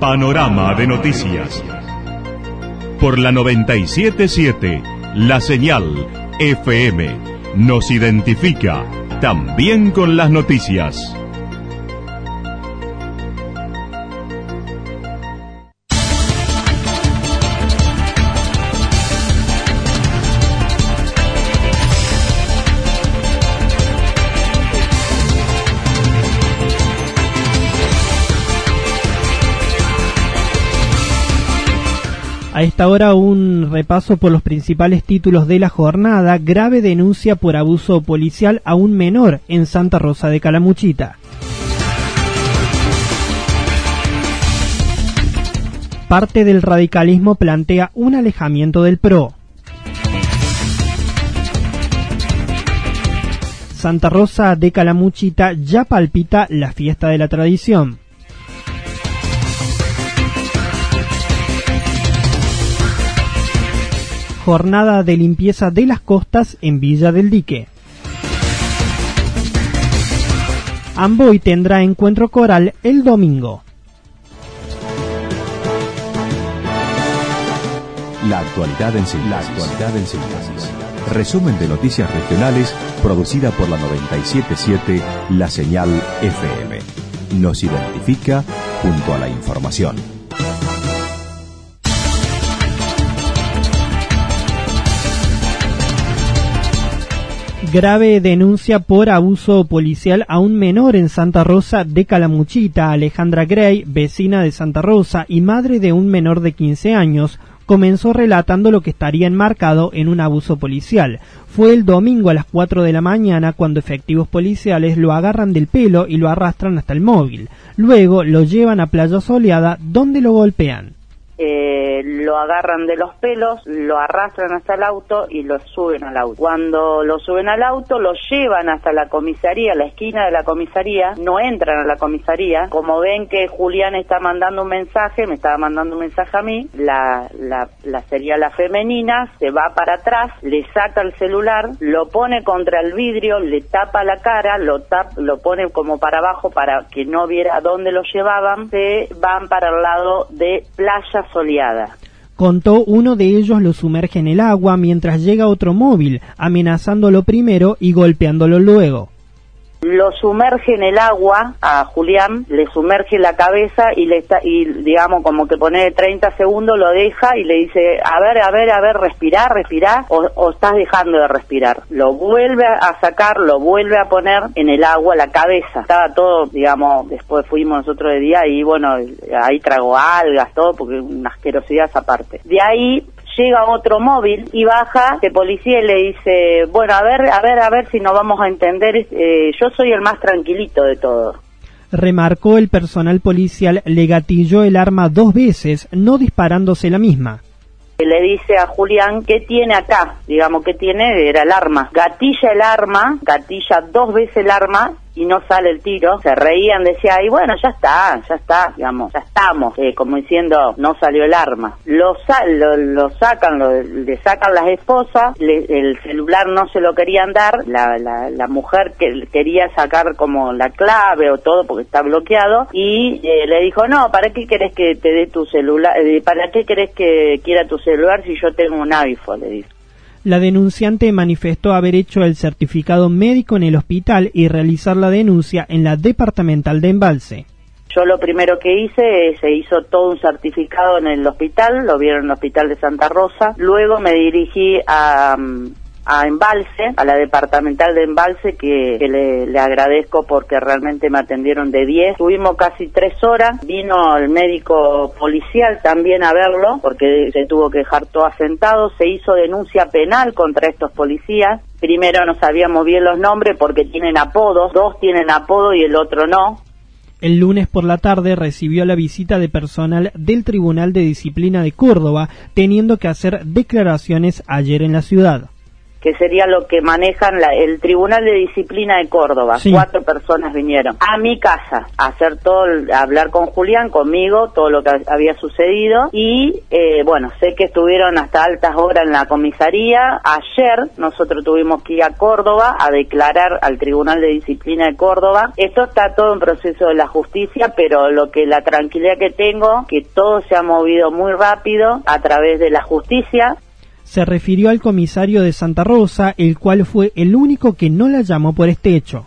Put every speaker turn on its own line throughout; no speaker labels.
Panorama de noticias. Por la 977, la señal FM nos identifica también con las noticias.
A esta hora un repaso por los principales títulos de la jornada. Grave denuncia por abuso policial a un menor en Santa Rosa de Calamuchita. Parte del radicalismo plantea un alejamiento del PRO. Santa Rosa de Calamuchita ya palpita la fiesta de la tradición. Jornada de limpieza de las costas en Villa del Dique. Amboy tendrá encuentro coral el domingo.
La actualidad en síntesis. Resumen de noticias regionales producida por la 977 La Señal FM. Nos identifica junto a la información.
Grave denuncia por abuso policial a un menor en Santa Rosa de Calamuchita. Alejandra Gray, vecina de Santa Rosa y madre de un menor de 15 años, comenzó relatando lo que estaría enmarcado en un abuso policial. Fue el domingo a las 4 de la mañana cuando efectivos policiales lo agarran del pelo y lo arrastran hasta el móvil. Luego lo llevan a Playa Soleada donde lo golpean
eh, lo agarran de los pelos, lo arrastran hasta el auto y lo suben al auto. Cuando lo suben al auto, lo llevan hasta la comisaría, la esquina de la comisaría, no entran a la comisaría. Como ven que Julián está mandando un mensaje, me estaba mandando un mensaje a mí, la, la, la sería la femenina, se va para atrás, le saca el celular, lo pone contra el vidrio, le tapa la cara, lo, tap, lo pone como para abajo para que no viera dónde lo llevaban, se van para el lado de Playa soleada.
Contó uno de ellos lo sumerge en el agua mientras llega otro móvil, amenazándolo primero y golpeándolo luego
lo sumerge en el agua a Julián, le sumerge la cabeza y le está, y digamos como que pone 30 segundos, lo deja y le dice, a ver, a ver, a ver, respirar, respirar, o, estás dejando de respirar. Lo vuelve a sacar, lo vuelve a poner en el agua la cabeza. Estaba todo, digamos, después fuimos nosotros de día y bueno, ahí trago algas, todo, porque una asquerosidad aparte. De ahí llega otro móvil y baja de policía y le dice, bueno, a ver, a ver, a ver si nos vamos a entender, eh, yo soy el más tranquilito de todos.
Remarcó el personal policial le gatilló el arma dos veces, no disparándose la misma
le dice a Julián, ¿qué tiene acá? Digamos, ¿qué tiene? Era el arma. Gatilla el arma, gatilla dos veces el arma y no sale el tiro, se reían, decía, y bueno, ya está, ya está, digamos, ya estamos, eh, como diciendo, no salió el arma. Lo, lo, sacan, lo, le sacan las esposas, el celular no se lo querían dar, la, la, mujer que quería sacar como la clave o todo porque está bloqueado, y eh, le dijo, no, ¿para qué querés que te dé tu celular? Eh, ¿Para qué querés que quiera tu celular si yo tengo un iPhone? Le dijo.
La denunciante manifestó haber hecho el certificado médico en el hospital y realizar la denuncia en la departamental de Embalse.
Yo lo primero que hice, se hizo todo un certificado en el hospital, lo vieron en el hospital de Santa Rosa. Luego me dirigí a, mm, a Embalse, a la departamental de Embalse, que, le, agradezco porque realmente me atendieron de 10. Tuvimos casi tres horas, vino el médico policial también a verlo, porque se tuvo que dejar todo asentado, se hizo denuncia penal contra estos policías. Primero no sabíamos bien los nombres porque tienen apodos, dos tienen apodo y el otro no.
El lunes por la tarde recibió la visita de personal del Tribunal de Disciplina de Córdoba, teniendo que hacer declaraciones ayer en la ciudad
que sería lo que manejan el Tribunal de Disciplina de Córdoba. Cuatro personas vinieron a mi casa a hacer todo, a hablar con Julián, conmigo, todo lo que había sucedido. Y eh, bueno, sé que estuvieron hasta altas horas en la comisaría. Ayer nosotros tuvimos que ir a Córdoba a declarar al Tribunal de Disciplina de Córdoba. Esto está todo en proceso de la justicia, pero lo que la tranquilidad que tengo, que todo se ha movido muy rápido a través de la justicia
se refirió al comisario de Santa Rosa, el cual fue el único que no la llamó por este hecho.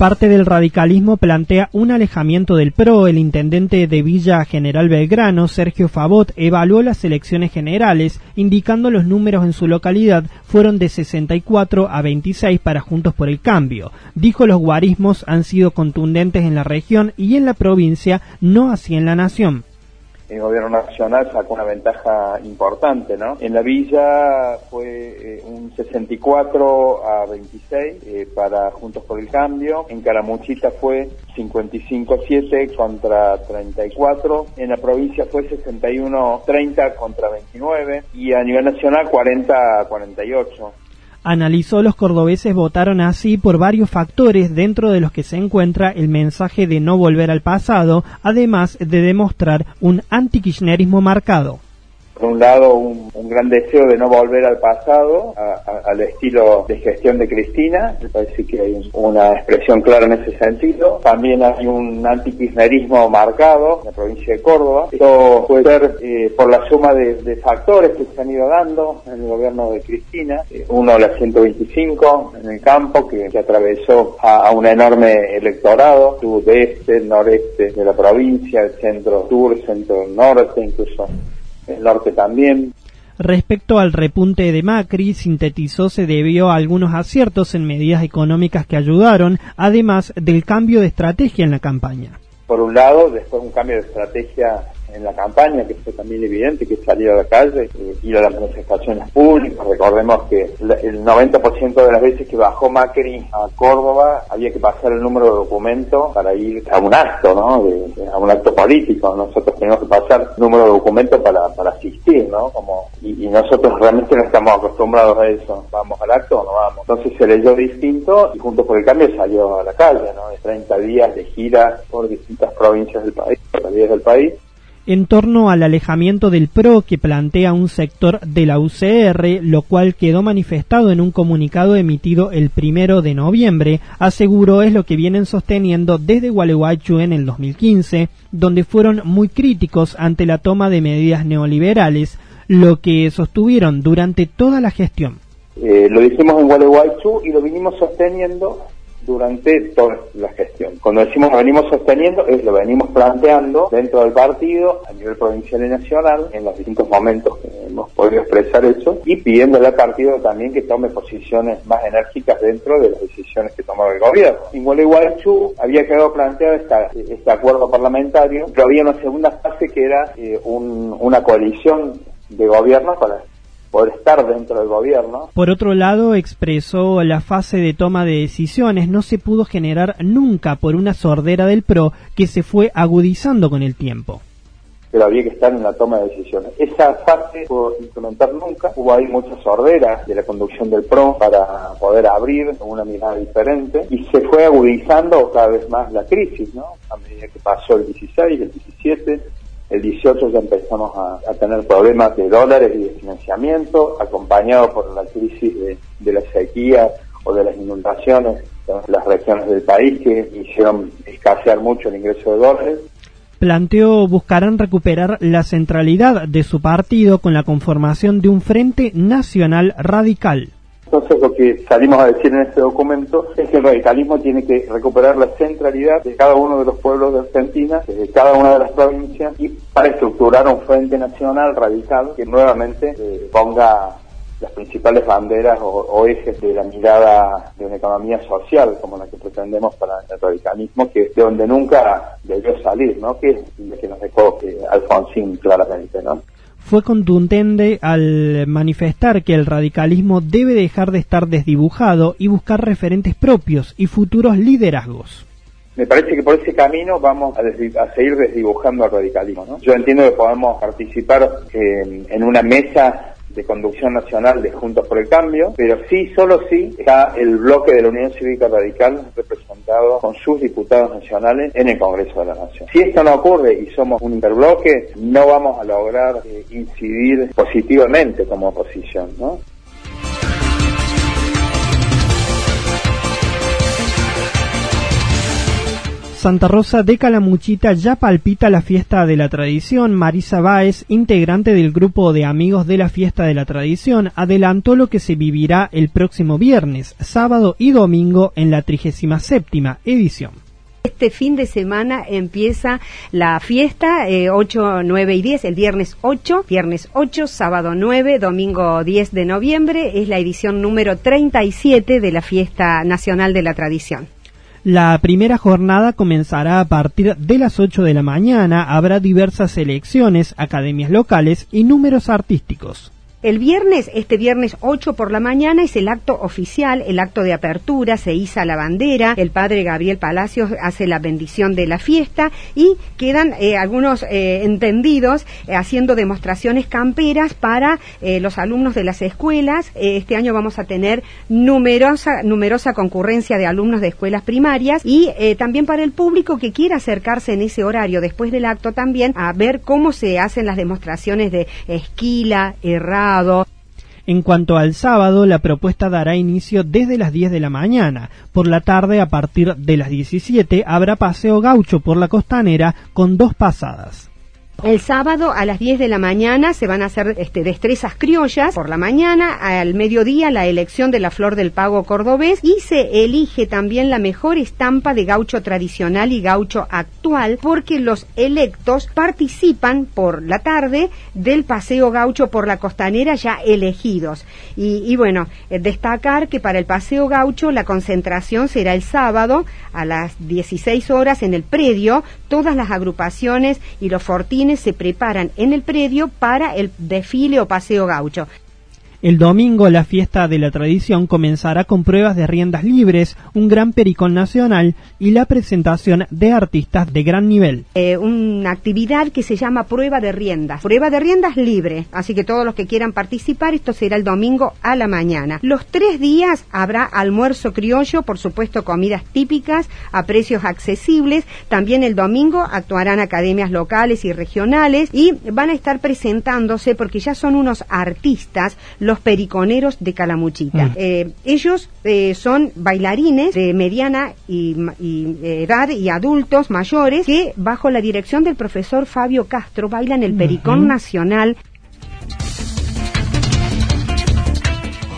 Parte del radicalismo plantea un alejamiento del PRO. El intendente de Villa General Belgrano, Sergio Favot, evaluó las elecciones generales, indicando los números en su localidad fueron de 64 a 26 para Juntos por el Cambio. Dijo los guarismos han sido contundentes en la región y en la provincia, no así en la nación
el gobierno nacional sacó una ventaja importante, ¿no? En la villa fue eh, un 64 a 26 eh, para Juntos por el Cambio, en Caramuchita fue 55 a 7 contra 34, en la provincia fue 61 30 contra 29 y a nivel nacional 40 a 48
analizó los cordobeses votaron así por varios factores dentro de los que se encuentra el mensaje de no volver al pasado, además de demostrar un antikirchnerismo marcado
por un lado, un, gran deseo de no volver al pasado, al estilo de gestión de Cristina, me parece que hay una expresión clara en ese sentido. También hay un antikirchnerismo marcado en la provincia de Córdoba. Esto puede ser eh, por la suma de, factores que se han ido dando en el gobierno de Cristina. Eh, uno, la 125 en el campo, que, atravesó a, un enorme electorado, sudeste, noreste de la provincia, el centro sur, centro norte, incluso el norte también.
Respecto al repunte de Macri, sintetizó se debió a algunos aciertos en medidas económicas que ayudaron, además del cambio de estrategia en la campaña.
Por un lado, después un cambio de estrategia en la campaña, que fue también evidente, que salió a la calle, eh, ir a las manifestaciones públicas. Recordemos que el 90% de las veces que bajó Macri a Córdoba había que pasar el número de documento para ir a un acto, ¿no? a un acto político. Nosotros tenemos que pasar número de documento para, para asistir, ¿no? Como, y, nosotros realmente no estamos acostumbrados a eso. ¿Vamos al acto o no vamos? Entonces se leyó distinto y junto por el cambio salió a la calle, ¿no? De 30 días de gira por distintas provincias del país, del país
en torno al alejamiento del PRO que plantea un sector de la UCR, lo cual quedó manifestado en un comunicado emitido el primero de noviembre, aseguró es lo que vienen sosteniendo desde Gualeguaychú en el 2015, donde fueron muy críticos ante la toma de medidas neoliberales, lo que sostuvieron durante toda la gestión.
Eh, lo dijimos en Gualeguaychú y lo vinimos sosteniendo durante toda la gestión. Cuando decimos que venimos sosteniendo, es lo venimos planteando dentro del partido, a nivel provincial y nacional, en los distintos momentos que hemos podido expresar eso, y pidiéndole al partido también que tome posiciones más enérgicas dentro de las decisiones que tomó el gobierno. En Gualeguaychú había quedado planteado este acuerdo parlamentario, pero había una segunda fase que era eh, una coalición de gobierno para por estar dentro del gobierno.
Por otro lado, expresó la fase de toma de decisiones no se pudo generar nunca por una sordera del PRO que se fue agudizando con el tiempo.
Pero había que estar en la toma de decisiones. Esa fase pudo implementar nunca. Hubo ahí muchas sorderas de la conducción del PRO para poder abrir una mirada diferente y se fue agudizando cada vez más la crisis, ¿no? A medida que pasó el 16, el 17, el 18 ya empezamos a, tener problemas de dólares y de financiamiento, acompañado por la crisis de, la sequía o de las inundaciones en las regiones del país que hicieron escasear mucho el ingreso de dólares.
Planteó buscarán recuperar la centralidad de su partido con la conformación de un Frente Nacional Radical.
Entonces lo que salimos a decir en este documento es que el radicalismo tiene que recuperar la centralidad de cada uno de los pueblos de Argentina, de cada una de las provincias, y para estructurar un frente nacional radical que nuevamente eh, ponga las principales banderas o, ejes de la mirada de una economía social como la que pretendemos para el radicalismo, que de donde nunca debió salir, ¿no? Que es lo que nos dejó eh, Alfonsín claramente, ¿no?
Fue contundente al manifestar que el radicalismo debe dejar de estar desdibujado y buscar referentes propios y futuros liderazgos.
Me parece que por ese camino vamos a, seguir desdibujando al radicalismo. Yo entiendo que podemos participar en una mesa de conducción nacional de Juntos por el Cambio, pero sí, solo sí, está el bloque de la Unión Cívica Radical representado con sus diputados nacionales en el Congreso de la Nación. Si esto no ocurre y somos un interbloque, no vamos a lograr eh, incidir positivamente como oposición, ¿no?
Santa Rosa de Calamuchita ya palpita la fiesta de la tradición. Marisa Báez, integrante del grupo de amigos de la fiesta de la tradición, adelantó lo que se vivirá el próximo viernes, sábado y domingo en la 37 edición.
Este fin de semana empieza la fiesta, 8, eh, 9 y 10, el viernes 8, viernes 8, sábado 9, domingo 10 de noviembre, es la edición número 37 de la Fiesta Nacional de la Tradición.
La primera jornada comenzará a partir de las 8 de la mañana. Habrá diversas selecciones, academias locales y números artísticos.
El viernes, este viernes 8 por la mañana, es el acto oficial, el acto de apertura, se iza la bandera, el padre Gabriel Palacios hace la bendición de la fiesta y quedan eh, algunos eh, entendidos eh, haciendo demostraciones camperas para los alumnos de las escuelas. este año vamos a tener numerosa, numerosa concurrencia de alumnos de escuelas primarias y también para el público que quiera acercarse en ese horario después del acto también a ver cómo se hacen las demostraciones de esquila,
en cuanto al sábado, la propuesta dará inicio desde las 10 de la mañana. Por la tarde, a partir de las 17, habrá paseo gaucho por la costanera con dos pasadas.
El sábado a las 10 de la mañana se van a hacer este, destrezas criollas. Por la mañana, al mediodía, la elección de la flor del pago cordobés. Y se elige también la mejor estampa de gaucho tradicional y gaucho actual, porque los electos participan por la tarde del paseo gaucho por la costanera ya elegidos. Y, bueno, eh, destacar que para el paseo gaucho la concentración será el sábado a las 16 horas en el predio. Todas las agrupaciones y los fortines se preparan en el predio para el desfile o paseo gaucho.
El domingo la fiesta de la tradición comenzará con pruebas de riendas libres, un gran pericón nacional y la presentación de artistas de gran nivel.
Eh, una actividad que se llama prueba de riendas. Prueba de riendas libre, así que todos los que quieran participar, esto será el domingo a la mañana. Los tres días habrá almuerzo criollo, por supuesto comidas típicas a precios accesibles. También el domingo actuarán academias locales y regionales y van a estar presentándose porque ya son unos artistas periconeros de Calamuchita. Mm. Eh, ellos eh, son bailarines de mediana y, eh, edad y adultos mayores que bajo la dirección del profesor Fabio Castro bailan el pericón nacional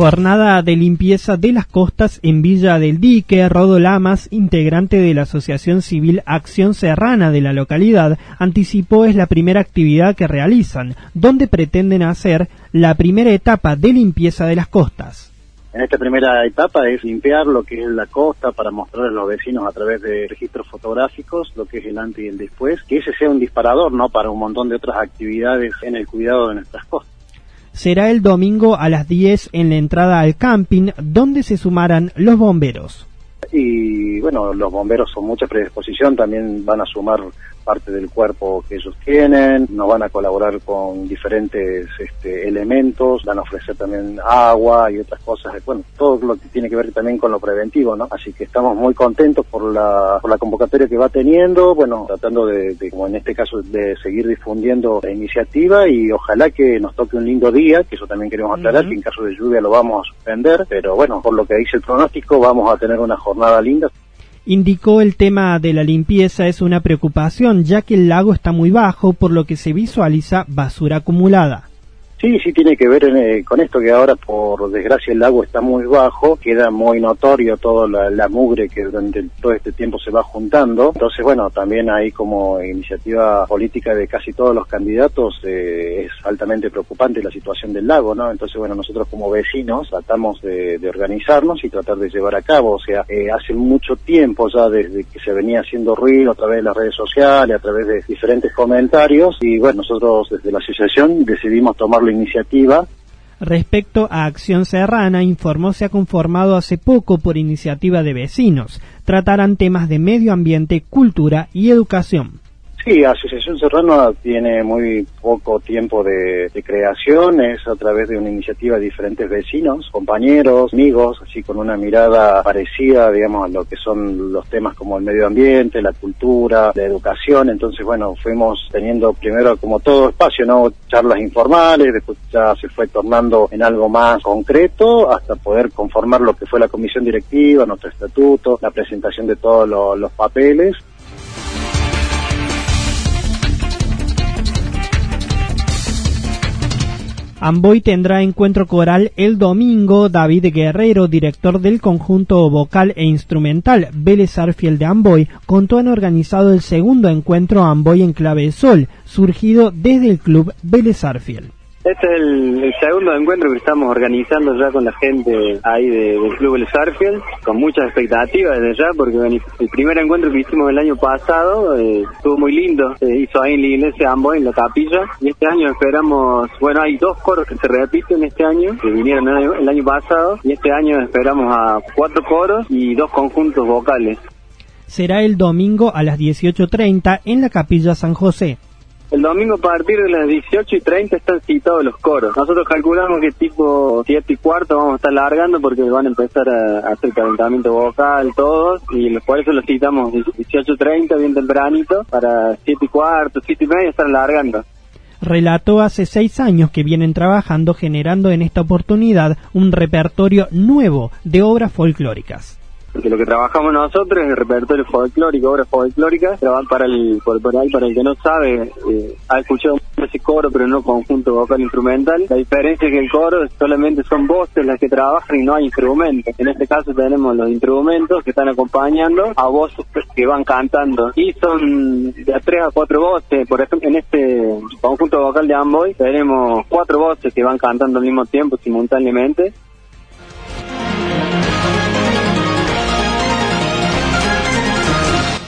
Jornada de limpieza de las costas en Villa del Dique. Rodo Lamas, integrante de la Asociación Civil Acción Serrana de la localidad, anticipó es la primera actividad que realizan, donde pretenden hacer la primera etapa de limpieza de las costas.
En esta primera etapa es limpiar lo que es la costa para mostrar a los vecinos a través de registros fotográficos lo que es el antes y el después, que ese sea un disparador, ¿no? Para un montón de otras actividades en el cuidado de nuestras costas
será el domingo a las 10 en la entrada al camping, donde se sumarán los bomberos.
Y bueno, los bomberos son mucha predisposición, también van a sumar parte del cuerpo que ellos tienen, nos van a colaborar con diferentes este, elementos, van a ofrecer también agua y otras cosas, bueno, todo lo que tiene que ver también con lo preventivo, ¿no? Así que estamos muy contentos por la, por la convocatoria que va teniendo, bueno, tratando de, como en este caso, de seguir difundiendo la iniciativa y ojalá que nos toque un lindo día, que eso también queremos aclarar, que en caso de lluvia lo vamos a suspender, pero bueno, por lo que dice el pronóstico, vamos a tener una jornada linda.
Indicó el tema de la limpieza es una preocupación ya que el lago está muy bajo por lo que se visualiza basura acumulada.
Sí, sí tiene que ver eh, con esto que ahora por desgracia el agua está muy bajo, queda muy notorio toda la, mugre que durante todo este tiempo se va juntando. Entonces, bueno, también hay como iniciativa política de casi todos los candidatos eh, es altamente preocupante la situación del lago, ¿no? Entonces, bueno, nosotros como vecinos tratamos de, organizarnos y tratar de llevar a cabo. O sea, eh, hace mucho tiempo ya desde que se venía haciendo ruido a través de las redes sociales, a través de diferentes comentarios y bueno, nosotros desde la asociación decidimos tomarlo iniciativa.
Respecto a Acción Serrana, informó se ha conformado hace poco por iniciativa de vecinos. Tratarán temas de medio ambiente, cultura y educación.
Sí, Asociación Serrano tiene muy poco tiempo de, creación, es a través de una iniciativa de diferentes vecinos, compañeros, amigos, así con una mirada parecida, digamos, a lo que son los temas como el medio ambiente, la cultura, la educación, entonces, bueno, fuimos teniendo primero como todo espacio, ¿no? Charlas informales, después ya se fue tornando en algo más concreto hasta poder conformar lo que fue la comisión directiva, nuestro estatuto, la presentación de todos los papeles
Amboy tendrá encuentro coral el domingo. David Guerrero, director del conjunto vocal e instrumental Vélez de Amboy, contó han organizado el segundo encuentro Amboy en Clave Sol, surgido desde el club Vélez.
Este es el, segundo encuentro que estamos organizando ya con la gente ahí del Club El Sarfield, con muchas expectativas desde ya, porque el primer encuentro que hicimos el año pasado eh, estuvo muy lindo, se hizo ahí en la iglesia Amboy, en la capilla, y este año esperamos, bueno, hay dos coros que se repiten este año, que vinieron el año pasado, y este año esperamos a cuatro coros y dos conjuntos vocales.
Será el domingo a las 18.30 en la capilla San José.
El domingo a partir de las 18 y 30 están citados los coros. Nosotros calculamos que tipo 7 y cuarto vamos a estar largando porque van a empezar a, hacer calentamiento vocal todos y por eso los citamos 18 y 30 bien tempranito para 7 y cuarto, 7 y media estar largando
relató hace seis años que vienen trabajando generando en esta oportunidad un repertorio nuevo de obras folclóricas
porque lo que trabajamos nosotros es el repertorio folclórico, obras folclóricas, para el, por, ahí, para el que no sabe, eh, ha escuchado ese coro, pero no conjunto vocal instrumental. La diferencia es que el coro solamente son voces las que trabajan y no hay instrumentos. En este caso tenemos los instrumentos que están acompañando a voces que van cantando. Y son de tres a cuatro voces. Por ejemplo, en este conjunto vocal de Amboy tenemos cuatro voces que van cantando al mismo tiempo, simultáneamente.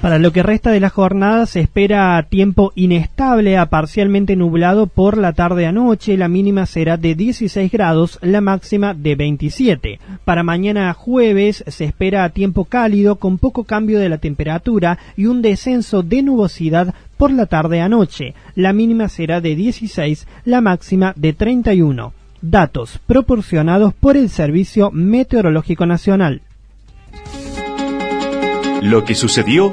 Para lo que resta de la jornada se espera tiempo inestable a parcialmente nublado por la tarde a noche. La mínima será de 16 grados, la máxima de 27. Para mañana jueves se espera tiempo cálido con poco cambio de la temperatura y un descenso de nubosidad por la tarde a noche. La mínima será de 16, la máxima de 31. Datos proporcionados por el Servicio Meteorológico Nacional.
Lo que sucedió